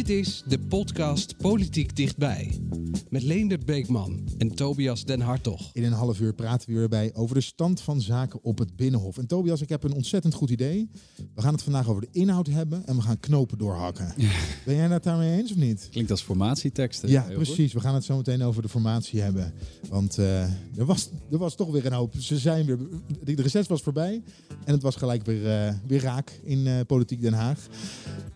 Dit is de podcast Politiek Dichtbij. Met Leendert Beekman en Tobias Den Hartog. In een half uur praten we weer bij over de stand van zaken op het Binnenhof. En Tobias, ik heb een ontzettend goed idee. We gaan het vandaag over de inhoud hebben en we gaan knopen doorhakken. Ben jij het daarmee eens of niet? Klinkt als formatieteksten. Ja, Heel precies. We gaan het zo meteen over de formatie hebben. Want uh, er, was, er was toch weer een hoop. Ze zijn weer. De reces was voorbij. En het was gelijk weer, uh, weer raak in uh, Politiek Den Haag.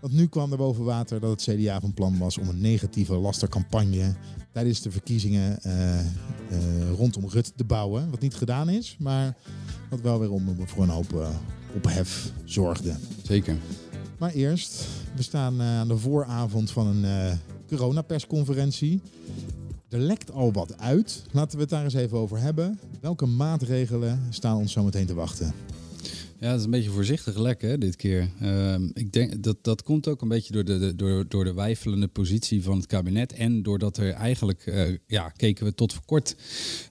Want nu kwam er boven water dat het CDA van plan was om een negatieve lastercampagne tijdens de verkiezingen uh, uh, rondom Rut te bouwen. Wat niet gedaan is, maar wat wel weer om, voor een hoop uh, ophef zorgde. Zeker. Maar eerst, we staan aan de vooravond van een coronapersconferentie. Er lekt al wat uit. Laten we het daar eens even over hebben. Welke maatregelen staan ons zo meteen te wachten? Ja, het is een beetje voorzichtig lek hè, dit keer. Uh, ik denk dat dat komt ook een beetje door de, door, door de wijfelende positie van het kabinet. En doordat er eigenlijk, uh, ja, keken we tot voor kort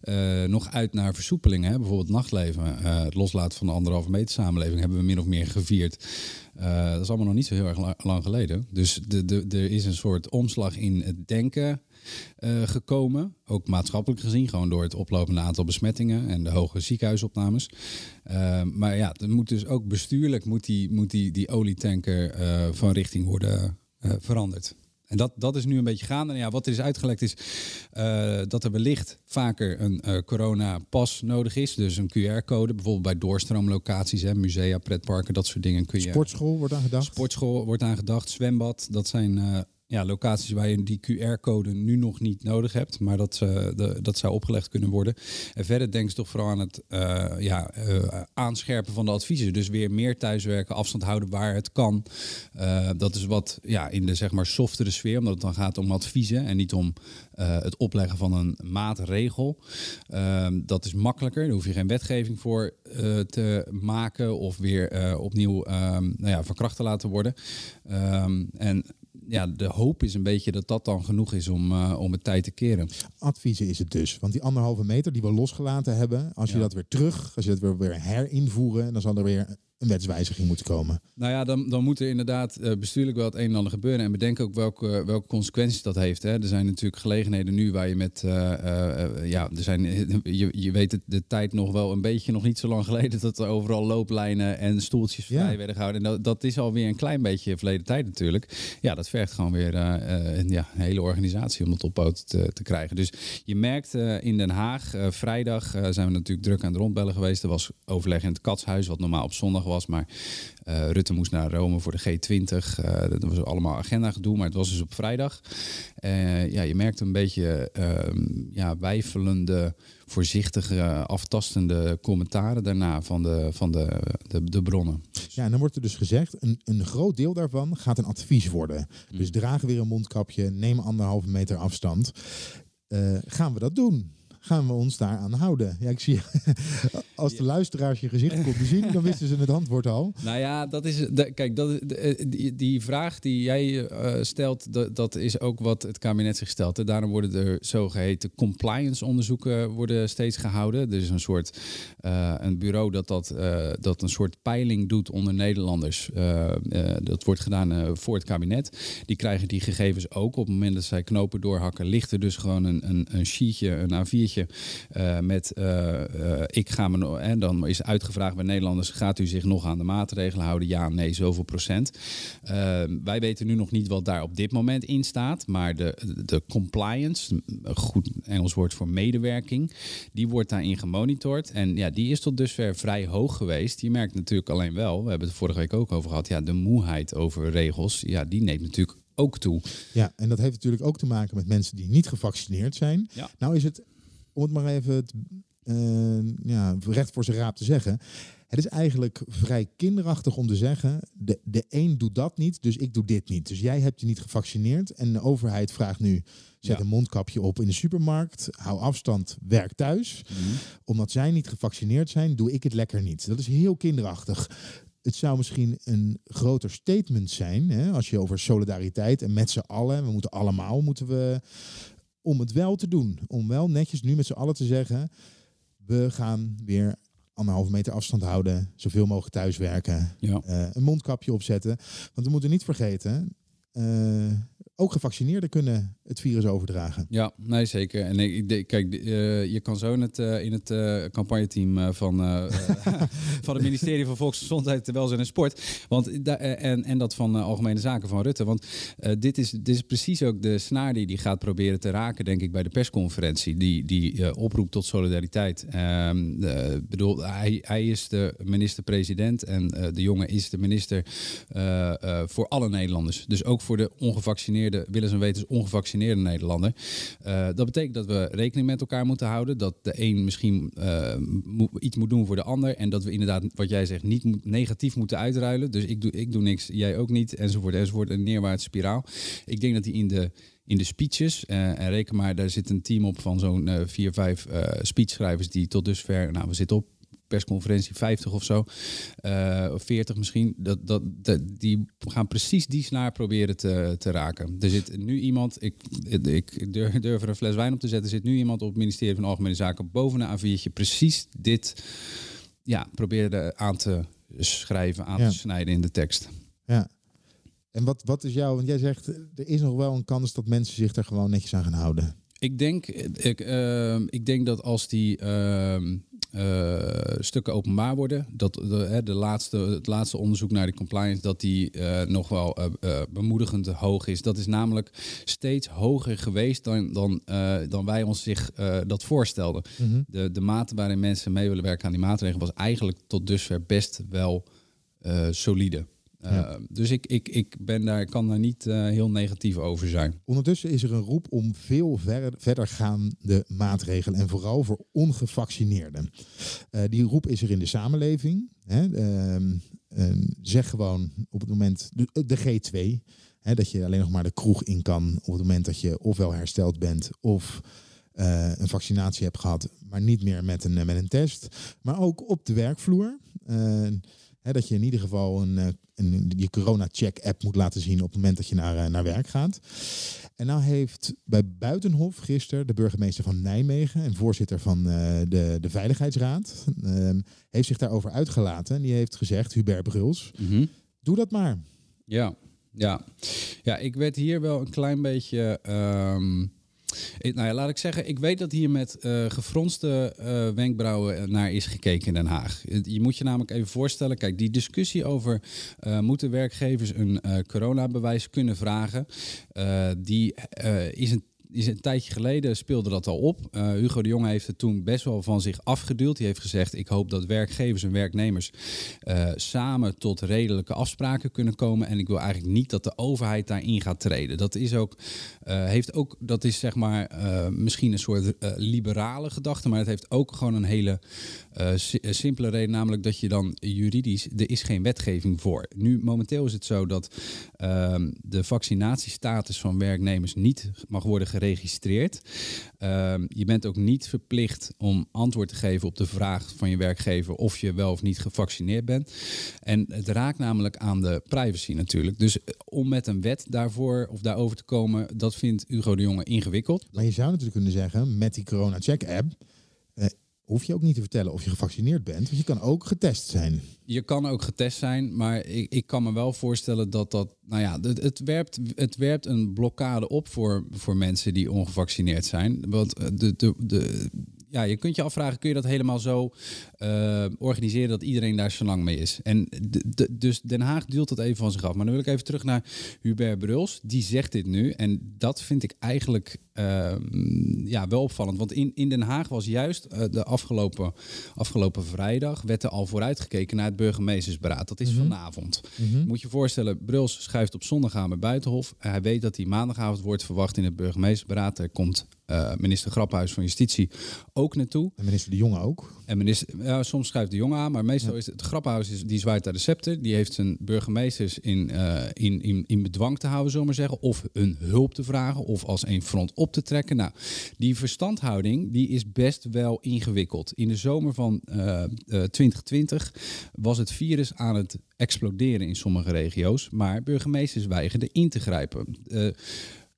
uh, nog uit naar versoepelingen. Hè? Bijvoorbeeld nachtleven. Uh, het loslaten van de anderhalve meter samenleving hebben we min of meer gevierd. dat is allemaal nog niet zo heel erg lang geleden. Dus de, de, er is een soort omslag in het denken. Uh, gekomen. Ook maatschappelijk gezien, gewoon door het oplopende aantal besmettingen en de hoge ziekenhuisopnames. Uh, maar ja, er moet dus ook bestuurlijk moet die, moet die, die olietanker uh, van richting worden veranderd. En dat, dat is nu een beetje gaande. En ja, wat er is uitgelekt is uh, dat er wellicht vaker een uh, coronapas nodig is. Dus een QR-code, bijvoorbeeld bij doorstroomlocaties, hè, musea, pretparken, dat soort dingen kun je. Sportschool wordt aan gedacht. Sportschool wordt aan gedacht, zwembad, dat zijn uh, ja, locaties waar je die QR-code nu nog niet nodig hebt, maar dat, de, dat zou opgelegd kunnen worden. En verder denk ze toch vooral aan het uh, ja, uh, aanscherpen van de adviezen. Dus weer meer thuiswerken, afstand houden waar het kan. dat is wat ja, in de zeg maar softere sfeer, omdat het dan gaat om adviezen en niet om het opleggen van een maatregel. Ehm, dat is makkelijker, daar hoef je geen wetgeving voor te maken of weer opnieuw nou ja, van kracht te laten worden. Um, en ja, de hoop is een beetje dat dat dan genoeg is om, uh, om het tijd te keren. Adviezen is het dus. Want die anderhalve meter die we losgelaten hebben, als je dat weer terug, als je dat weer, weer herinvoeren, dan zal er weer een wetswijziging moeten komen. Nou ja, dan, dan moet er inderdaad uh, bestuurlijk wel het een en ander gebeuren. En bedenk ook welke, welke consequenties dat heeft. Hè. Er zijn natuurlijk gelegenheden nu waar je met... Uh, uh, ja, er zijn, je, je weet het, de tijd nog wel een beetje, nog niet zo lang geleden... dat er overal looplijnen en stoeltjes vrij ja. werden gehouden. En dat, dat is alweer een klein beetje verleden tijd natuurlijk. Ja, dat vergt gewoon weer een, ja, een hele organisatie om het op te, te krijgen. Dus je merkt in Den Haag, vrijdag zijn we natuurlijk druk aan het rondbellen geweest. Er was overleg in het Katshuis, wat normaal op zondag was was. Maar uh, Rutte moest naar Rome voor de G20. Uh, dat was allemaal agenda gedoe, maar het was dus op vrijdag. Uh, ja, je merkte een beetje ja, wijfelende, voorzichtige, aftastende commentaren daarna van de, van de, de, de, bronnen. Ja, en dan wordt er dus gezegd, een, een groot deel daarvan gaat een advies worden. Mm. Dus dragen weer een mondkapje, neem anderhalve meter afstand. gaan we dat doen? Gaan we ons daar aan houden? Ja, ik zie als de luisteraars je gezicht konden zien, dan wisten ze het antwoord al. Nou ja, dat is de, kijk, dat, de, die, die vraag die jij uh, stelt, dat, dat is ook wat het kabinet zich stelt. Daarom worden er zogeheten compliance onderzoeken worden steeds gehouden. Er is een soort uh, een bureau dat dat, uh, dat een soort peiling doet onder Nederlanders. dat wordt gedaan voor het kabinet. Die krijgen die gegevens ook op het moment dat zij knopen doorhakken. Ligt er dus gewoon een, een, een sheetje, een A4'tje uh, met uh, uh, ik ga me en dan is uitgevraagd bij Nederlanders: gaat u zich nog aan de maatregelen houden? Ja, nee, zoveel procent. wij weten nu nog niet wat daar op dit moment in staat, maar de, de compliance, een goed Engels woord voor medewerking, die wordt daarin gemonitord. En ja, die is tot dusver vrij hoog geweest. Je merkt natuurlijk alleen wel, we hebben het vorige week ook over gehad, ja, de moeheid over regels, ja, die neemt natuurlijk ook toe. Ja, en dat heeft natuurlijk ook te maken met mensen die niet gevaccineerd zijn. Ja. Nou is het om het maar even eh, ja, recht voor zijn raap te zeggen. Het is eigenlijk vrij kinderachtig om te zeggen: de, de een doet dat niet, dus ik doe dit niet. Dus jij hebt je niet gevaccineerd en de overheid vraagt nu: zet Ja. een mondkapje op in de supermarkt, hou afstand, werk thuis. Omdat zij niet gevaccineerd zijn, doe ik het lekker niet. Dat is heel kinderachtig. Het zou misschien een groter statement zijn hè, als je over solidariteit en met z'n allen, we moeten allemaal, moeten we om het wel te doen. Om wel netjes nu met z'n allen te zeggen, we gaan weer anderhalve meter afstand houden, zoveel mogelijk thuiswerken, Ja. eh, een mondkapje opzetten. Want we moeten niet vergeten, eh, ook gevaccineerden kunnen het virus overdragen. Ja, nee, zeker. En ik, kijk, eh, je kan zo in het, eh, in het eh, campagneteam van, van het ministerie van Volksgezondheid, Welzijn en Sport. Want, en, en dat van Algemene Zaken van Rutte. Want dit, is, dit is precies ook de snaar die die gaat proberen te raken, denk ik, bij de persconferentie. Die, die oproept tot solidariteit. Ehm, eh, bedoel, hij, hij is de minister-president en de jongen is de minister voor alle Nederlanders. Dus ook voor de ongevaccineerde, willens en wetens ongevaccineerde Nederlander. Eh, dat betekent dat we rekening met elkaar moeten houden. Dat de een misschien eh, iets moet doen voor de ander. En dat we inderdaad, wat jij zegt, niet negatief moeten uitruilen. Dus ik doe, ik doe niks, jij ook niet, enzovoort, enzovoort. Een neerwaartse spiraal. Ik denk dat die in de in de speeches. eh, en reken maar, daar zit een team op van zo'n vier, vijf speechschrijvers die tot dusver, nou we zitten op persconferentie 50 of zo, eh, of 40 misschien, dat, dat, dat, die gaan precies die snaar proberen te, te raken. Er zit nu iemand, ik, ik durf, durf er een fles wijn op te zetten, er zit nu iemand op het ministerie van Algemene Zaken boven een A4'tje precies dit ja, probeerde aan te schrijven, aan Ja. te snijden in de tekst. Ja. En wat, wat is jouw, want jij zegt, er is nog wel een kans dat mensen zich er gewoon netjes aan gaan houden. Ik denk, ik, ehm, ik denk dat als die ehm, eh, stukken openbaar worden, dat de, de laatste, het laatste onderzoek naar de compliance, dat die eh, nog wel eh, bemoedigend hoog is. Dat is namelijk steeds hoger geweest dan, dan, dan wij ons zich dat voorstelden. De, de mate waarin mensen mee willen werken aan die maatregelen was eigenlijk tot dusver best wel solide. Eh. Dus ik, ik, ik ben daar, kan daar niet eh, heel negatief over zijn. Ondertussen is er een roep om veel ver, verdergaande maatregelen en vooral voor ongevaccineerden. Eh, die roep is er in de samenleving. Hè. Ehm, en zeg gewoon op het moment, de, de G2, hè, dat je alleen nog maar de kroeg in kan op het moment dat je ofwel hersteld bent of een vaccinatie hebt gehad, maar niet meer met een, met een test. Maar ook op de werkvloer. Eh, dat je in ieder geval een, eh, een, je corona-check-app moet laten zien op het moment dat je naar, eh, naar werk gaat. En nou heeft bij Buitenhof gisteren de burgemeester van Nijmegen en voorzitter van eh, de, de Veiligheidsraad, ehm, heeft zich daarover uitgelaten. En die heeft gezegd, Hubert Bruls, doe dat maar. Ja, ja. ja, ik werd hier wel een klein beetje. ehm, nou ja, laat ik zeggen, ik weet dat hier met eh, gefronste eh, wenkbrauwen naar is gekeken in Den Haag. Je moet je namelijk even voorstellen, kijk, die discussie over eh, moeten werkgevers een eh, coronabewijs kunnen vragen, eh, die eh, is een is een tijdje geleden speelde dat al op. Eh, Hugo de Jonge heeft het toen best wel van zich afgeduwd. Die heeft gezegd: Ik hoop dat werkgevers en werknemers eh, samen tot redelijke afspraken kunnen komen. En ik wil eigenlijk niet dat de overheid daarin gaat treden. Dat is ook, eh, heeft ook, dat is zeg maar misschien een soort liberale gedachte, maar het heeft ook gewoon een hele si- simpele reden, namelijk dat je dan juridisch, er is geen wetgeving voor. Nu, momenteel is het zo dat ehm, de vaccinatiestatus van werknemers niet mag worden geregistreerd. Ehm, je bent ook niet verplicht om antwoord te geven op de vraag van je werkgever of je wel of niet gevaccineerd bent. En het raakt namelijk aan de privacy natuurlijk. Dus eh, om met een wet daarvoor of daarover te komen, dat vindt Hugo de Jonge ingewikkeld. Maar je zou natuurlijk kunnen zeggen, met die corona-check-app hoef je ook niet te vertellen of je gevaccineerd bent, want je kan ook getest zijn. Je kan ook getest zijn, maar ik, ik kan me wel voorstellen dat dat, nou ja, het, het, werpt, het werpt een blokkade op voor, voor mensen die ongevaccineerd zijn. Want eh, de, de, de, ja, je kunt je afvragen, kun je dat helemaal zo eh, organiseren dat iedereen daar zo lang mee is? En dus Den Haag duwt dat even van zich af. Maar dan wil ik even terug naar Hubert Bruls. Die zegt dit nu en dat vind ik eigenlijk ehm, ja, wel opvallend. Want in, in Den Haag was juist eh, de afgelopen, afgelopen vrijdag... werd er al vooruitgekeken naar het burgemeestersberaad. Dat is Mhm. vanavond. Moet je je voorstellen, Bruls schuift op zondag aan bij Buitenhof. Hij weet dat hij maandagavond wordt verwacht in het burgemeestersberaad. Er komt eh, minister Graphuis van Justitie ook naartoe. En minister De Jonge ook. En minister, ja, soms schuift de jongen aan, maar meestal is het, het Grappenhuis is, die zwaait daar de scepter. Die heeft zijn burgemeesters in, eh, in, in, in bedwang te houden, zullen we maar zeggen. Of hun hulp te vragen, of als een front op te trekken. Nou, die verstandhouding die is best wel ingewikkeld. In de zomer van eh, eh, 2020 was het virus aan het exploderen in sommige regio's. Maar burgemeesters weigerden in te grijpen. Eh,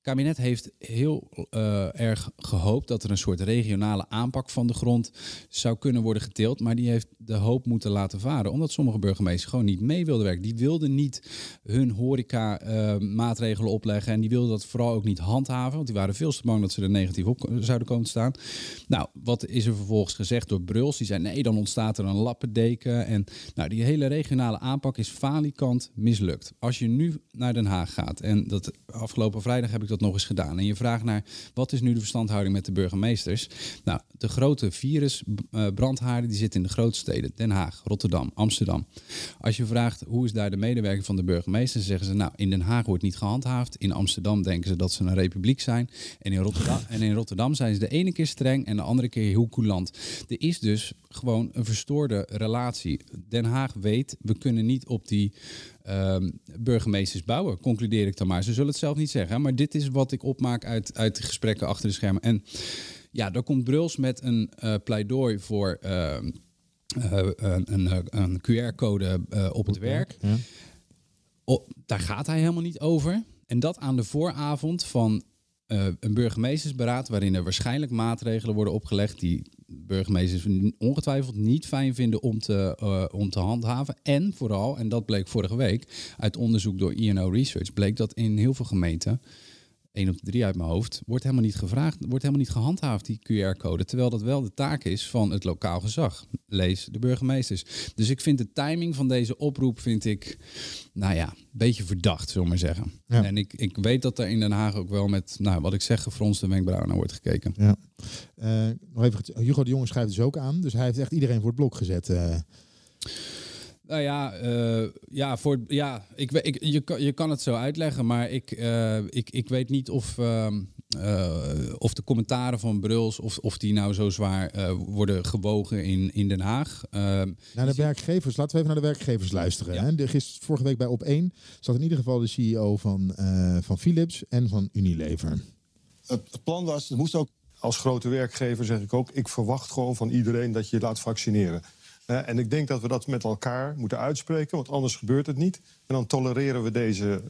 kabinet heeft heel eh, erg gehoopt dat er een soort regionale aanpak van de grond zou kunnen worden geteeld. Maar die heeft de hoop moeten laten varen. Omdat sommige burgemeesters gewoon niet mee wilden werken. Die wilden niet hun horeca eh, maatregelen opleggen. En die wilden dat vooral ook niet handhaven. Want die waren veel te bang dat ze er negatief op zouden komen te staan. Nou, wat is er vervolgens gezegd door Bruls? Die zei nee, dan ontstaat er een lappendeken. En nou, die hele regionale aanpak is falikant mislukt. Als je nu naar Den Haag gaat. En dat afgelopen vrijdag heb ik dat nog eens gedaan. En je vraagt naar wat is nu de verstandhouding met de burgemeesters? Nou, de grote virusbrandhaarden die zitten in de grote steden. Den Haag, Rotterdam, Amsterdam. Als je vraagt hoe is daar de medewerking van de burgemeester, zeggen ze nou in Den Haag wordt niet gehandhaafd. In Amsterdam denken ze dat ze een republiek zijn. En in Rotterdam, en in Rotterdam zijn ze de ene keer streng en de andere keer heel coulant. Er is dus gewoon een verstoorde relatie. Den Haag weet, we kunnen niet op die ehm, burgemeesters bouwen, concludeer ik dan maar. Ze zullen het zelf niet zeggen, maar dit is wat ik opmaak uit, uit de gesprekken achter de schermen. En ja, daar komt Bruls met een eh, pleidooi voor ehm, eh, een, een, een QR-code eh, op het werk. Ja. Oh, daar gaat hij helemaal niet over. En dat aan de vooravond van eh, een burgemeestersberaad, waarin er waarschijnlijk maatregelen worden opgelegd die burgemeesters ongetwijfeld niet fijn vinden om te, eh, om te handhaven. En vooral, en dat bleek vorige week uit onderzoek door INO Research, bleek dat in heel veel gemeenten 1 op de 3 uit mijn hoofd, wordt helemaal niet gevraagd, wordt helemaal niet gehandhaafd, die QR-code. Terwijl dat wel de taak is van het lokaal gezag. Lees de burgemeesters. Dus ik vind de timing van deze oproep, vind ik, nou ja, een beetje verdacht, zullen we maar zeggen. Ja. En ik, ik weet dat er in Den Haag ook wel met, nou, wat ik zeg, gefronste wenkbrauwen naar wordt gekeken. Ja. Eh, nog even, Hugo de Jonge schrijft dus ook aan. Dus hij heeft echt iedereen voor het blok gezet. eh. Nou ja, eh, ja, voor, ja ik, ik, je, kan, je kan het zo uitleggen, maar ik, eh, ik, ik weet niet of, ehm, eh, of de commentaren van Bruls, of, of die nou zo zwaar eh, worden gewogen in, in Den Haag. Ehm, Naar de werkgevers, laten we even naar de werkgevers luisteren. Ja. Hè. De, gisteren, vorige week bij Op1 zat in ieder geval de CEO van, eh, van Philips en van Unilever. Het, het plan was, het moest ook als grote werkgever, zeg ik ook... ik verwacht gewoon van iedereen dat je je laat vaccineren. Eh, en ik denk dat we dat met elkaar moeten uitspreken, want anders gebeurt het niet. En dan tolereren we deze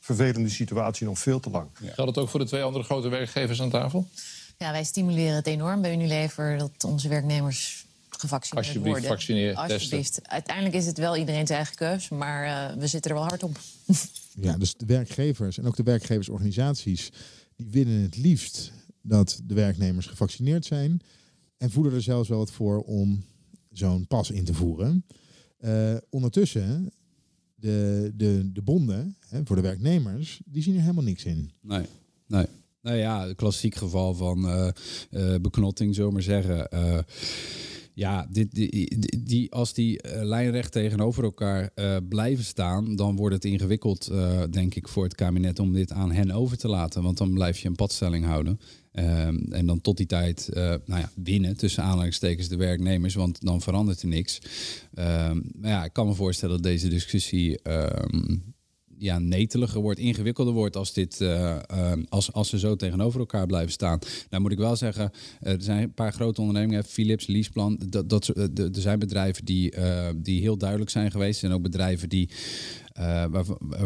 vervelende situatie nog veel te lang. Geldt het ook voor de twee andere grote werkgevers aan tafel? Ja, wij stimuleren het enorm bij Unilever dat onze werknemers gevaccineerd Alsjeblieft, worden. vaccineren, Alsjeblieft. Uiteindelijk is het wel iedereen zijn eigen keus, maar eh, we zitten er wel hard op. Ja, dus de werkgevers en ook de werkgeversorganisaties... die willen het liefst dat de werknemers gevaccineerd zijn... en voelen er zelfs wel wat voor om zo'n pas in te voeren. Eh, ondertussen, de, de, de bonden hè, voor de werknemers... die zien er helemaal niks in. Nee, nee. Nou ja, klassiek geval van eh, eh, beknotting, zullen we maar zeggen. Ja, dit, die, die, als die lijnrecht tegenover elkaar blijven staan, dan wordt het ingewikkeld, denk ik, voor het kabinet om dit aan hen over te laten. Want dan blijf je een padstelling houden. Ehm, en dan tot die tijd, eh, nou ja, winnen tussen aanhalingstekens de werknemers, want dan verandert er niks. Ehm, maar ja, ik kan me voorstellen dat deze discussie ehm, ja, neteliger wordt, ingewikkelder wordt als, dit, eh, eh, als, als ze zo tegenover elkaar blijven staan. Nou moet ik wel zeggen, er zijn een paar grote ondernemingen, Philips, Leaseplan, dat, dat, er zijn bedrijven die, die heel duidelijk zijn geweest. En ook bedrijven die,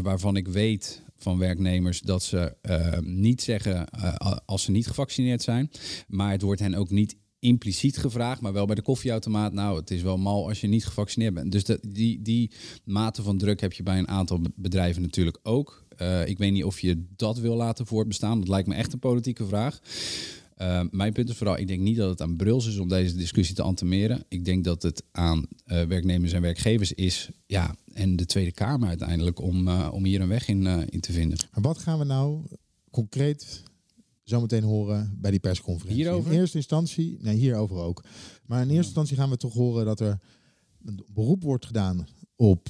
waarvan ik weet van werknemers dat ze eh, niet zeggen eh, als ze niet gevaccineerd zijn. Maar het wordt hen ook niet impliciet gevraagd, maar wel bij de koffieautomaat. Nou, het is wel mal als je niet gevaccineerd bent. Dus de, die, die mate van druk heb je bij een aantal be- bedrijven natuurlijk ook. Eh, ik weet niet of je dat wil laten voortbestaan. Dat lijkt me echt een politieke vraag. Eh, mijn punt is vooral, ik denk niet dat het aan Bruls is om deze discussie te antemeren. Ik denk dat het aan eh, werknemers en werkgevers is, ja, en de Tweede Kamer uiteindelijk, om, eh, om hier een weg in, in te vinden. Maar wat gaan we nou concreet zometeen horen bij die persconferentie. Hierover? In eerste instantie, nee, hierover ook. Maar in eerste instantie gaan we toch horen dat er een beroep wordt gedaan op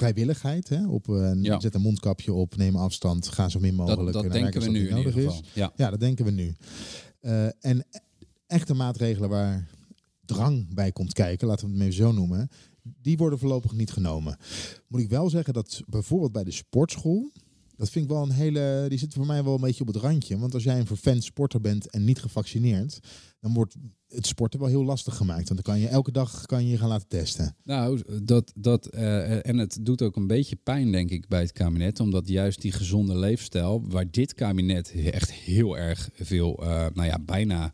vrijwilligheid. Hè? Op eh, Ja. zet een mondkapje op, neem afstand, ga zo min mogelijk. Dat, dat naar denken we nu dat in ieder nodig geval. Ja. Ja, dat denken we nu. Eh, en echte maatregelen waar drang bij komt kijken, laten we het maar zo noemen, die worden voorlopig niet genomen. Moet ik wel zeggen dat bijvoorbeeld bij de sportschool, dat vind ik wel een hele, die zit voor mij wel een beetje op het randje. Want als jij een vervent sporter bent en niet gevaccineerd, dan wordt het sporten wel heel lastig gemaakt. Want dan kan je elke dag kan je gaan laten testen. Nou, dat, dat, eh, en het doet ook een beetje pijn, denk ik, bij het kabinet. Omdat juist die gezonde leefstijl, waar dit kabinet echt heel erg veel, eh, nou ja, bijna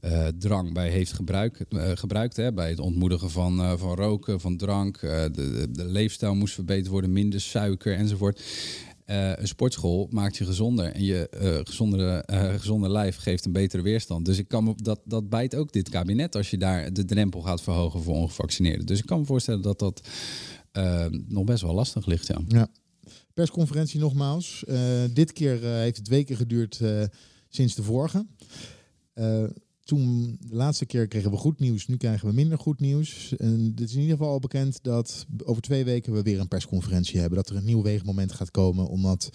eh, drang bij heeft gebruik, eh, gebruikt. Hè, bij het ontmoedigen van, van roken, van drank. de, de leefstijl moest verbeterd worden, minder suiker enzovoort. Eh, een sportschool maakt je gezonder en je eh gezondere, gezonde lijf geeft een betere weerstand. Dus ik kan me, dat, dat bijt ook dit kabinet als je daar de drempel gaat verhogen voor ongevaccineerden. Dus ik kan me voorstellen dat dat nog best wel lastig ligt. Ja. Ja. Persconferentie nogmaals. Dit keer heeft het weken geduurd sinds de vorige. Toen, de laatste keer kregen we goed nieuws, nu krijgen we minder goed nieuws. En het is in ieder geval al bekend dat over twee weken we weer een persconferentie hebben. Dat er een nieuw weegmoment gaat komen, omdat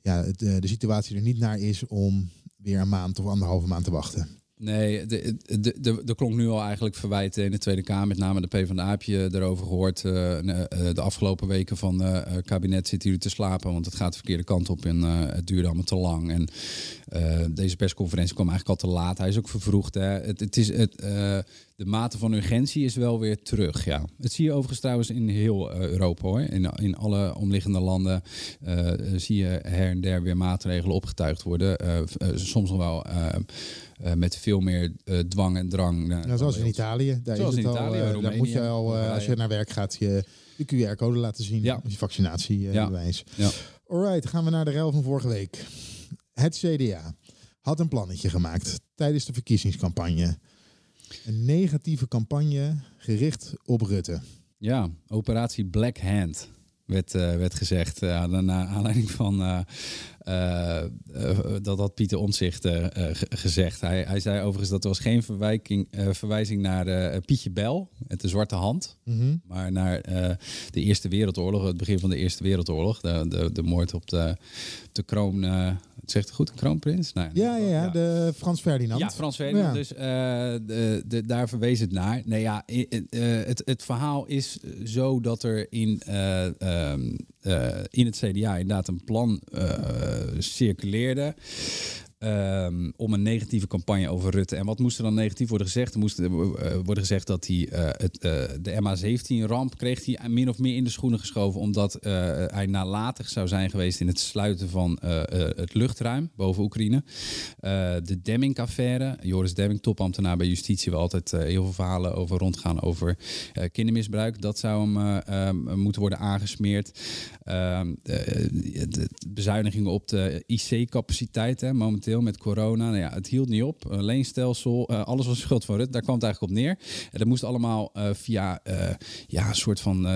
ja, het, eh, de situatie er niet naar is om weer een maand of anderhalve maand te wachten. Nee, de, de, de, er klonk nu al eigenlijk verwijten in de Tweede Kamer. Met name de PvdA heb je erover gehoord eh, eh, de afgelopen weken van eh, eh, kabinet zitten jullie te slapen. Want het gaat de verkeerde kant op en eh, het duurde allemaal te lang. En eh, deze persconferentie kwam eigenlijk al te laat. Hij is ook vervroegd. Hè. Het, het is, het, eh, de mate van urgentie is wel weer terug. Ja. Het zie je overigens trouwens in heel eh, Europa hoor. In, in alle omliggende landen eh, zie je her en der weer maatregelen opgetuigd worden. Eh, eh, soms nog wel eh, eh, met veel meer eh, dwang en drang. Ja, zoals in Italië. Daar, Zoals is het in al, Italië, eh, daar Roemenië, moet je al, eh, als je naar werk gaat, je, je QR-code laten zien. Ja. Je Ja. vaccinatiebewijs. Ja. Alright, gaan we naar de rel van vorige week. Het CDA had een plannetje gemaakt tijdens de verkiezingscampagne. Een negatieve campagne gericht op Rutte. Ja, operatie Black Hand werd, eh, werd gezegd. eh, naar aanleiding van eh, dat had Pieter Omtzigt ge- gezegd. Hij, hij zei overigens dat er was geen verwijking, verwijzing naar Pietje Bel met de zwarte hand. Mhm. Maar naar de Eerste Wereldoorlog, het begin van de Eerste Wereldoorlog. De, de, de moord op de, op de kroon... zegt goed, een kroonprins? Nee, Ja, ja, ja, de Frans Ferdinand. Ja, Frans Ferdinand. Ja. Dus eh, de, de, daar verwees het naar. Nee, ja, eh, het, het verhaal is zo dat er in, eh, ehm, eh, in het CDA inderdaad een plan circuleerde. Ehm, om een negatieve campagne over Rutte. En wat moest er dan negatief worden gezegd? Er moest eh, worden gezegd dat hij eh, het, eh, de MH17-ramp kreeg hij min of meer in de schoenen geschoven. Omdat eh, hij nalatig zou zijn geweest in het sluiten van eh, eh, het luchtruim boven Oekraïne. Eh, de Demming-affaire. Joris Demming, topambtenaar bij justitie, waar altijd eh, heel veel verhalen over rondgaan over eh, kindermisbruik. Dat zou hem eh, ehm, moeten worden aangesmeerd. Ehm, de, bezuinigingen op de IC-capaciteit hè, momenteel met corona. Nou ja, het hield niet op. Uh, leenstelsel, eh, alles was schuld van Rutte. Daar kwam het eigenlijk op neer. En dat moest allemaal eh, via eh, ja, een soort van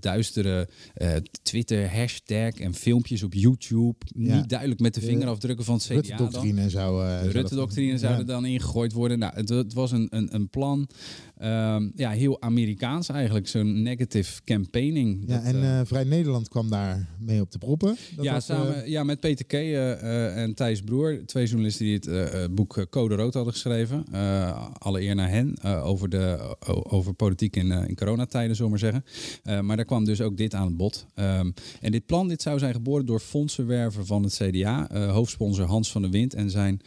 duistere eh, Twitter hashtag en filmpjes op YouTube. Ja. Niet duidelijk met de vingerafdrukken van het CDA. Rutte-doctrine zou... De Rutte-doctrine zou Ja. er dan ingegooid worden. Nou, het, het was een, een, een plan, ehm, ja, heel Amerikaans eigenlijk, zo'n negative campaigning. Ja, Dat, en Vrij Nederland kwam daar mee op de proppen. Dat ja, was, samen, ja, met Peter K. en Thijs Broer, twee journalisten die het eh, eh, boek eh, Code Rood hadden geschreven. Eh, alle eer naar hen, over, de, over politiek in, in coronatijden, zullen we maar zeggen. Maar daar kwam dus ook dit aan het bod. Ehm, en dit plan dit zou zijn geboren door fondsenwerver van het CDA, hoofdsponsor Hans van der Wind en zijn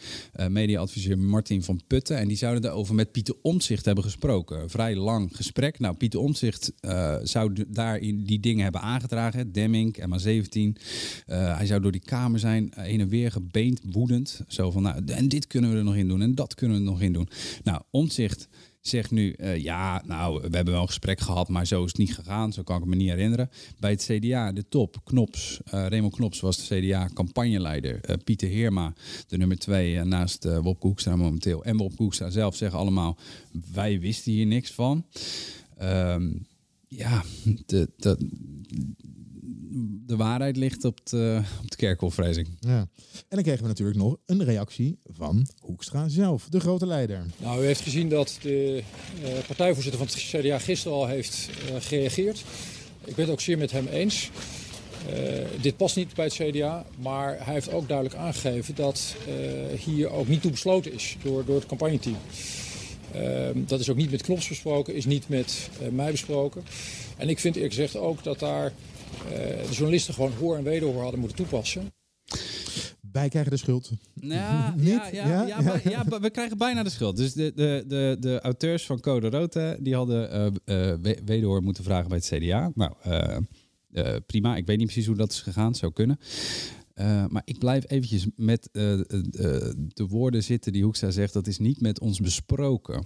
mediaadviseur Martin van Putten. En die zouden daarover met Pieter Omtzigt hebben gesproken. Vrij lang gesprek. Nou, Pieter Omtzigt zou d- daarin die dingen hebben aangedragen. Demming, MA17. Eh, hij zou door die kamer zijn, heen en weer gebeend, woedend. Zo van, nou, en dit kunnen we er nog in doen en dat kunnen we er nog in doen. Nou, Omtzigt zegt nu, eh, ja, nou, we hebben wel een gesprek gehad, maar zo is het niet gegaan. Zo kan ik me niet herinneren. Bij het CDA, de top, Knops, eh Raymond Knops was de CDA-campagneleider. Eh, Pieter Heerma, de nummer twee, naast Wopke Hoekstra momenteel. En Wopke Hoekstra zelf zeggen allemaal, wij wisten hier niks van. Ehm, ja, de, de waarheid ligt op de, op de kerkhof, vrees ik. Ja. En dan kregen we natuurlijk nog een reactie van Hoekstra zelf, de grote leider. Nou, u heeft gezien dat de uh, partijvoorzitter van het CDA gisteren al heeft uh, gereageerd. Ik ben het ook zeer met hem eens. Uh, dit past niet bij het CDA, maar hij heeft ook duidelijk aangegeven dat hier ook niet toe besloten is door, door het campagneteam. dat is ook niet met Knops besproken, is niet met mij besproken. En ik vind eerlijk gezegd ook dat daar de journalisten gewoon hoor en wederhoor hadden moeten toepassen. Wij krijgen de schuld. Ja, ja, ja, ja, ja, maar, ja, we krijgen bijna de schuld. Dus de, de, de, de auteurs van Code Rood die hadden uh, uh, wederhoor moeten vragen bij het CDA. Nou, uh, prima. Ik weet niet precies hoe dat is gegaan. Zou kunnen. Uh, maar ik blijf eventjes met uh, uh, de woorden zitten die Hoekstra zegt. Dat is niet met ons besproken.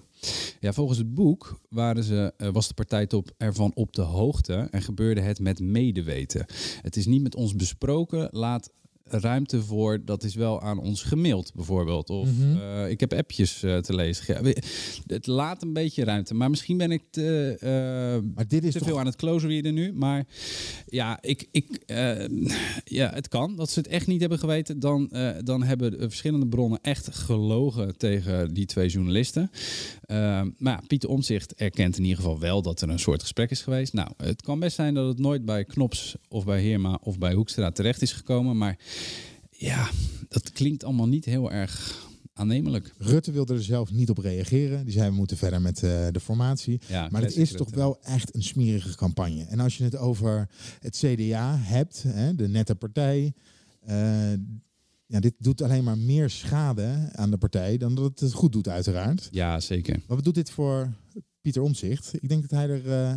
Ja, volgens het boek waren ze, was de partijtop ervan op de hoogte en gebeurde het met medeweten. Het is niet met ons besproken. Laat ruimte voor, dat is wel aan ons gemaild bijvoorbeeld. Of mm -hmm. uh, ik heb appjes uh, te lezen. Ja, het laat een beetje ruimte. Maar misschien ben ik te, uh, maar dit is te toch... veel aan het closer readen nu. Maar ja, ik, ik, ja, het kan dat ze het echt niet hebben geweten. Dan, dan hebben de verschillende bronnen echt gelogen tegen die twee journalisten. maar ja, Pieter Omzicht erkent in ieder geval wel dat er een soort gesprek is geweest. Nou, het kan best zijn dat het nooit bij Knops of bij Heerma of bij Hoekstra terecht is gekomen. Maar ja, dat klinkt allemaal niet heel erg aannemelijk. Rutte wilde er zelf niet op reageren. Die zei we moeten verder met uh, de formatie. Ja, maar het is Rutte. toch wel echt een smerige campagne. En als je het over het CDA hebt, hè, de nette partij. Uh, ja, dit doet alleen maar meer schade aan de partij dan dat het goed doet, uiteraard. Ja, zeker. Wat doet dit voor Pieter Omzicht? Ik denk dat hij er. Uh...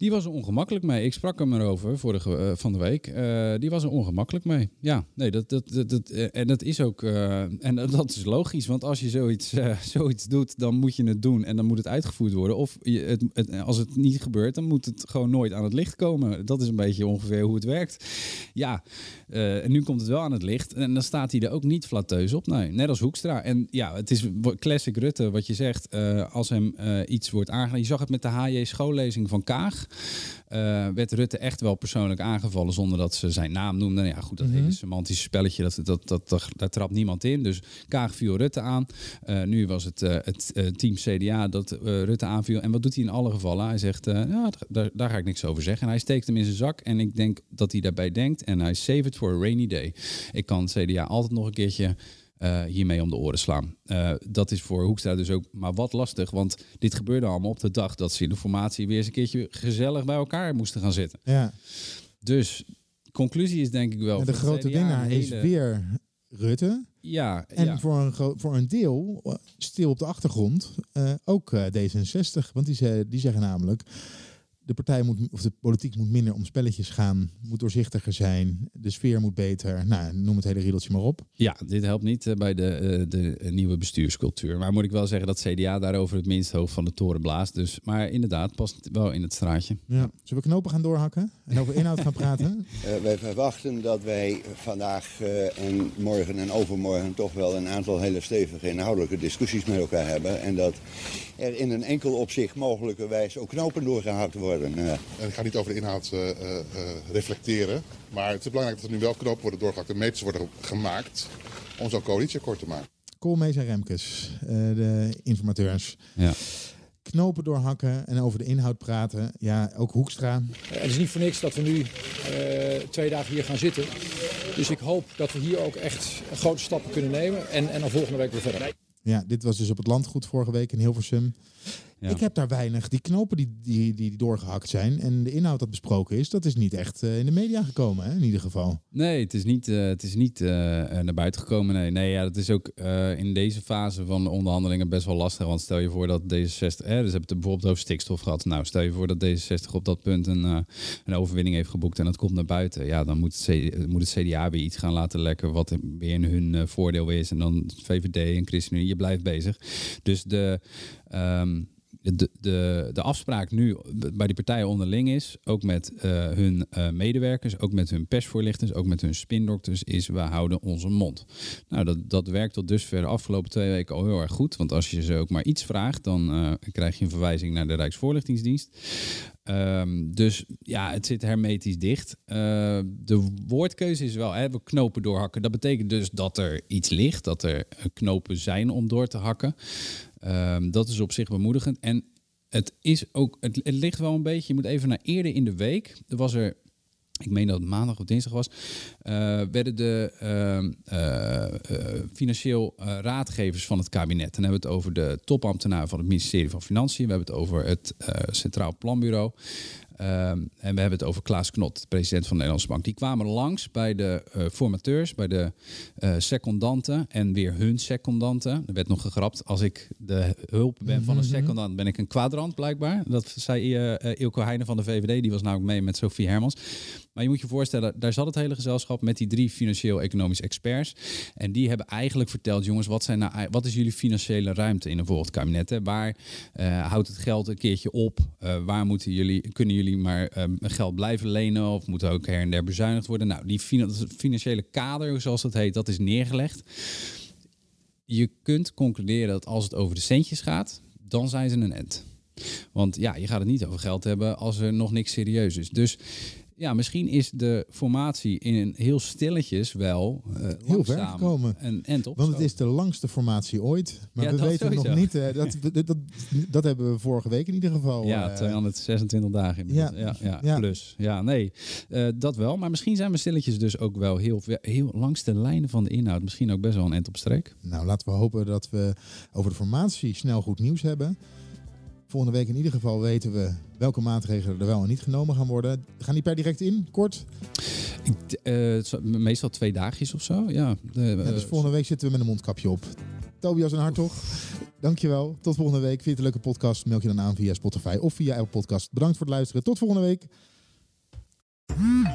Die was er ongemakkelijk mee. Ik sprak hem erover vorige uh, van de week. Uh, die was er ongemakkelijk mee. Ja, nee, dat, dat, dat, en dat is ook. en dat is logisch, want als je zoiets, zoiets doet, dan moet je het doen en dan moet het uitgevoerd worden. Of je, het, het, als het niet gebeurt, dan moet het gewoon nooit aan het licht komen. Dat is een beetje ongeveer hoe het werkt. Ja, en nu komt het wel aan het licht en dan staat hij er ook niet flatteus op. Nee, net als Hoekstra. En ja, het is classic Rutte wat je zegt. als hem iets wordt aangegaan. Je zag het met de HJ schoollezing van Kaag. Uh, werd Rutte echt wel persoonlijk aangevallen zonder dat ze zijn naam noemden. Ja, goed, dat mm -hmm. hele semantische spelletje, dat, dat, dat, dat, daar trapt niemand in. Dus Kaag viel Rutte aan. Uh, nu was het uh, het team CDA dat Rutte aanviel. En wat doet hij in alle gevallen? Hij zegt, ja, daar, daar ga ik niks over zeggen. En hij steekt hem in zijn zak. En ik denk dat hij daarbij denkt. En hij save it for a rainy day. Ik kan CDA altijd nog een keertje uh, hiermee om de oren slaan. Uh, dat is voor Hoekstra dus ook maar wat lastig, want dit gebeurde allemaal op de dag dat ze in de formatie weer eens een keertje gezellig bij elkaar moesten gaan zitten. Ja. Dus conclusie is denk ik wel. En de grote winnaar hele... is weer Rutte. Ja. En ja. Voor, een voor een deel, stil op de achtergrond, uh, ook D66. Want die, die zeggen namelijk de partij moet, of de politiek moet minder om spelletjes gaan, moet doorzichtiger zijn, de sfeer moet beter. Nou, noem het hele riedeltje maar op. Ja, dit helpt niet uh, bij de, uh, de nieuwe bestuurscultuur. Maar moet ik wel zeggen dat CDA daarover het minst hoog van de toren blaast. Dus, maar inderdaad, past wel in het straatje. Ja. Zullen we knopen gaan doorhakken en over inhoud gaan praten? Uh, wij verwachten dat wij vandaag en morgen en overmorgen toch wel een aantal hele stevige inhoudelijke discussies met elkaar hebben. En dat er in een enkel opzicht mogelijkerwijs ook knopen doorgehakt worden. En ik ga niet over de inhoud uh, uh, reflecteren. Maar het is belangrijk dat er nu wel knopen worden doorgehakt en meters worden gemaakt om zo'n coalitieakkoord te maken. Koolmees en Remkes, uh, de informateurs. Ja. Knopen doorhakken en over de inhoud praten. Ja, ook Hoekstra. Het is niet voor niks dat we nu twee dagen hier gaan zitten. Dus ik hoop dat we hier ook echt grote stappen kunnen nemen. En, en dan volgende week weer verder. Ja, dit was dus op het landgoed vorige week in Hilversum. Ja. Ik heb daar weinig. Die knopen die, die, die doorgehakt zijn en de inhoud dat besproken is, dat is niet echt uh, in de media gekomen, hè, in ieder geval. Nee, het is niet, uh, het is niet uh, naar buiten gekomen. Nee, nee ja, dat is ook in deze fase van de onderhandelingen best wel lastig. Want stel je voor dat D66, hè, dus hebben het bijvoorbeeld over stikstof gehad. Nou, stel je voor dat D66 op dat punt een, een overwinning heeft geboekt en het komt naar buiten. Ja, dan moet het, C, moet het CDA weer iets gaan laten lekken wat weer in hun voordeel is. En dan VVD en ChristenUnie, je blijft bezig. Dus de. Um, de, de, de afspraak nu bij die partijen onderling is, ook met uh, hun uh, medewerkers, ook met hun persvoorlichters, ook met hun spindokters, is we houden onze mond. Nou, dat, dat werkt tot dusver de afgelopen twee weken al heel erg goed. Want als je ze ook maar iets vraagt, dan uh, krijg je een verwijzing naar de Rijksvoorlichtingsdienst. Um, dus ja, het zit hermetisch dicht. de woordkeuze is wel, hè, we knopen doorhakken. Dat betekent dus dat er iets ligt, dat er knopen zijn om door te hakken. Um, dat is op zich bemoedigend. En het is ook, het, ligt wel een beetje. Je moet even naar eerder in de week. Er was er. Ik meen dat het maandag of dinsdag was. Uh, werden de uh, uh, financieel raadgevers van het kabinet. Dan hebben we het over de topambtenaren van het ministerie van Financiën. We hebben het over het Centraal Planbureau. Um, en we hebben het over Klaas Knot, president van de Nederlandse Bank. Die kwamen langs bij de uh, formateurs, bij de uh, secondanten en weer hun secondanten. Er werd nog gegrapt, als ik de hulp ben mm -hmm. van een secondant, ben ik een kwadrant blijkbaar. Dat zei Ilko Heijnen van de VVD, die was namelijk mee met Sophie Hermans. Maar je moet je voorstellen, daar zat het hele gezelschap met die drie financieel-economisch experts. En die hebben eigenlijk verteld, jongens, wat, zijn nou, wat is jullie financiële ruimte in een volgend kabinet? Hè? Waar houdt het geld een keertje op? waar moeten jullie, kunnen jullie maar um, geld blijven lenen of moet ook her en der bezuinigd worden. Nou, die financiële kader, zoals dat heet, dat is neergelegd. Je kunt concluderen dat als het over de centjes gaat, dan zijn ze een end. Want ja, je gaat het niet over geld hebben als er nog niks serieus is. Dus ja, misschien is de formatie in heel stilletjes wel uh, heel ver gekomen. En, en Want het is de langste formatie ooit. Maar ja, we weten sowieso. nog niet. Uh, dat, dat, dat, dat, hebben we vorige week in ieder geval. Ja, uh, 226 dagen inmiddels. Ja, ja, ja, plus. Ja, nee, dat wel. Maar misschien zijn we stilletjes dus ook wel heel, heel langs de lijnen van de inhoud. Misschien ook best wel een end op streek. Nou, laten we hopen dat we over de formatie snel goed nieuws hebben. Volgende week in ieder geval weten we welke maatregelen er wel en niet genomen gaan worden. Gaan die per direct in, kort? Ik, uh, meestal twee dagjes of zo, ja. Uh, ja dus volgende week zitten we met een mondkapje op. Tobias en Hartog, dankjewel. Tot volgende week. Vind je het een leuke podcast? Meld je dan aan via Spotify of via Apple Podcast. Bedankt voor het luisteren. Tot volgende week.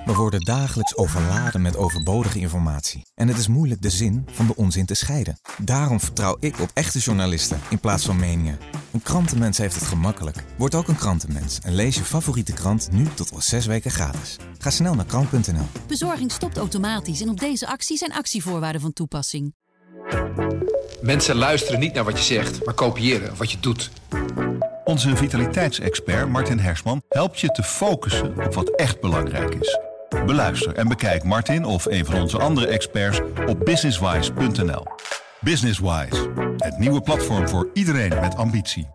We worden dagelijks overladen met overbodige informatie. En het is moeilijk de zin van de onzin te scheiden. Daarom vertrouw ik op echte journalisten in plaats van meningen. Een krantenmens heeft het gemakkelijk. Word ook een krantenmens en lees je favoriete krant nu tot al zes weken gratis. Ga snel naar krant.nl. Bezorging stopt automatisch en op deze actie zijn actievoorwaarden van toepassing. Mensen luisteren niet naar wat je zegt, maar kopiëren wat je doet. Onze vitaliteitsexpert Martin Hersman helpt je te focussen op wat echt belangrijk is. Beluister en bekijk Martin of een van onze andere experts op businesswise.nl. Businesswise, het nieuwe platform voor iedereen met ambitie.